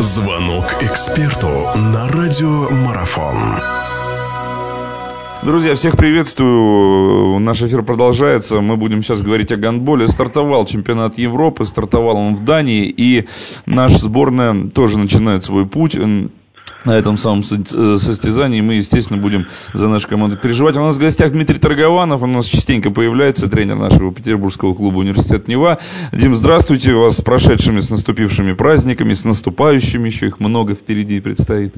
Звонок эксперту на радиомарафон. Друзья, всех приветствую. Наш эфир продолжается. Мы будем сейчас говорить о гандболе. Стартовал чемпионат Европы, стартовал он в Дании, и наша сборная тоже начинает свой путь на этом самом э, состязании. Мы, естественно, будем за нашу команду переживать. У нас в гостях Дмитрий Торгованов. Он у нас частенько появляется, тренер нашего петербургского клуба «Университет Нева». Дим, здравствуйте. Вас с прошедшими, с наступившими праздниками, с наступающими. Еще их много впереди предстоит.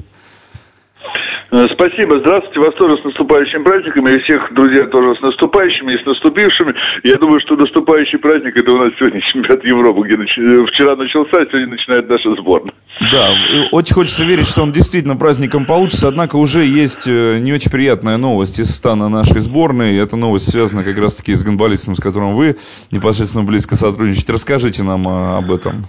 Э, спасибо, здравствуйте, вас тоже с наступающими праздниками, и всех, друзья, тоже с наступающими и с наступившими. Я думаю, что наступающий праздник, это у нас сегодня чемпионат Европы, где нач... Э, вчера начался, сегодня начинает наша сборная. Да, очень хочется верить, что он действительно праздником получится, однако уже есть э, не очень приятная новость из стана нашей сборной. Эта новость связана как раз-таки с гонболистом, с которым вы непосредственно близко сотрудничаете. Расскажите нам об этом.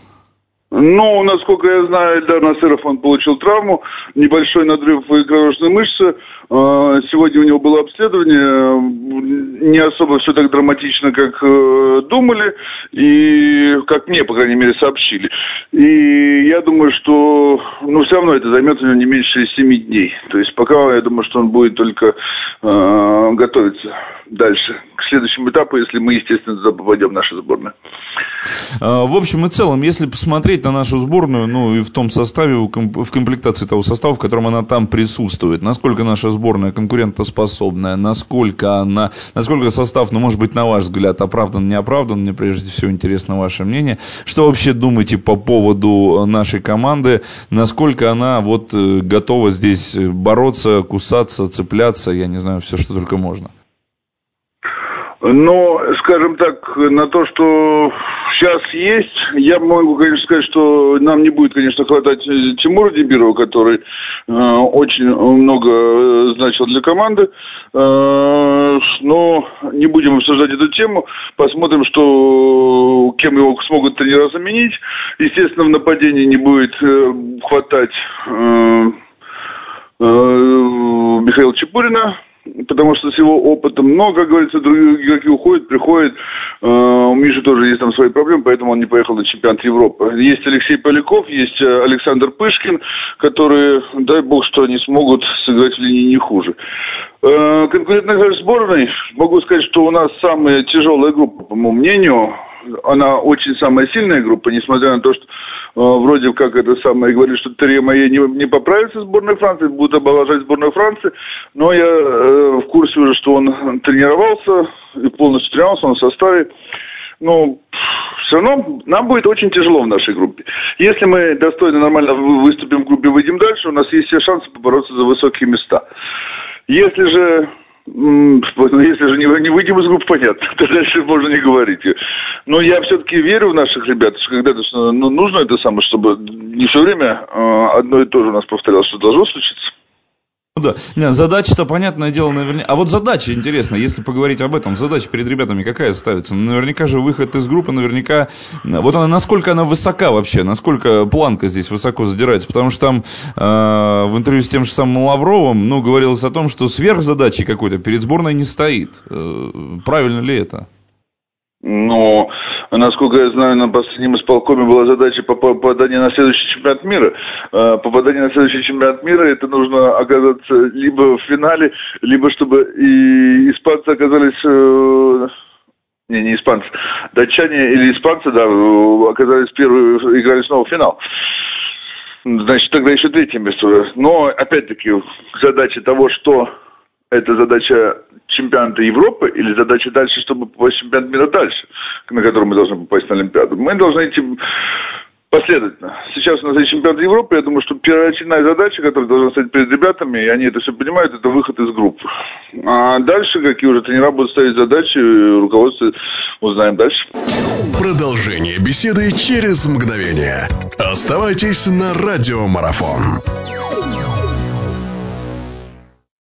Ну, насколько я знаю, Эльдар Насыров, он получил травму, небольшой надрыв в икроножной мышце. А, сегодня у него было обследование, не особо все так драматично, как э, думали, и как мне, по крайней мере, сообщили. И я думаю, что, ну, все равно это займет у него не меньше семи дней. То есть пока я думаю, что он будет только э, готовиться дальше к следующему этапу, если мы, естественно, туда попадем, наша сборная. А, в общем и целом, если посмотреть на нашу сборную, ну и в том составе, в комплектации того состава, в котором она там присутствует, насколько наша сборная конкурентоспособная, насколько она, насколько состав, ну, может быть, на ваш взгляд, оправдан, не оправдан, мне прежде всего интересно ваше мнение. Что вообще думаете по поводу нашей команды, насколько она вот э, готова здесь бороться, кусаться, цепляться, я не знаю, все, что только можно? Но, скажем так, на то, что сейчас есть, я могу, конечно, сказать, что нам не будет, конечно, хватать э, Тимура Дебирова, который э, очень много э, значил для команды. Э, но не будем обсуждать эту тему. Посмотрим, что кем его смогут тренера заменить. Естественно, в нападении не будет э, хватать э, э, Михаила Чепурина потому что с его опытом много, говорится, другие игроки уходят, приходят. Э, у Миши тоже есть там свои проблемы, поэтому он не поехал на чемпионат Европы. Есть Алексей Поляков, есть э, Александр Пышкин, которые, дай бог, что они смогут сыграть в линии не хуже. Э, конкурентная сборной, могу сказать, что у нас самая тяжелая группа, по моему мнению. Она очень самая сильная группа, несмотря на то, что Э, вроде как это самое, говорит, что Терье моей не, не поправится сборной Франции, будут оболажать сборную Франции, но я э, в курсе уже, что он тренировался и полностью тренировался, он в составе. Ну, все равно нам будет очень тяжело в нашей группе. Если мы достойно, нормально выступим в группе, выйдем дальше, у нас есть все шансы побороться за высокие места. Если же ну, если же не, выйдем из группы, понятно, то дальше можно не говорить. Но я все-таки верю в наших ребят, что когда-то ну, нужно это самое, чтобы не все время э, одно и то же у нас повторялось, что должно случиться. Ну да, задача-то, понятное дело, наверняка... А вот задача, интересно, если поговорить об этом, задача перед ребятами какая ставится? Ну, наверняка же выход из группы, наверняка... Вот она, насколько она высока вообще, насколько планка здесь высоко задирается? Потому что там э, в интервью с тем же самым Лавровым, ну, говорилось о том, что сверхзадачи какой-то перед сборной не стоит. Э, правильно ли это? Ну, насколько я знаю, на последнем исполкоме была задача по попадания на следующий чемпионат мира. А, попадание на следующий чемпионат мира, это нужно оказаться либо в финале, либо чтобы и испанцы оказались... Э, не, не испанцы. Датчане или испанцы, да, оказались первые, играли снова в финал. Значит, тогда еще третье место. Но, опять-таки, задача того, что это задача чемпионата Европы или задача дальше, чтобы попасть в чемпионат мира дальше, на который мы должны попасть на Олимпиаду. Мы должны идти последовательно. Сейчас у нас есть чемпионат Европы, я думаю, что первоочередная задача, которая должна стать перед ребятами, и они это все понимают, это выход из группы. А дальше, какие уже тренера будут ставить задачи, руководство узнаем дальше. Продолжение беседы через мгновение. Оставайтесь на радиомарафон.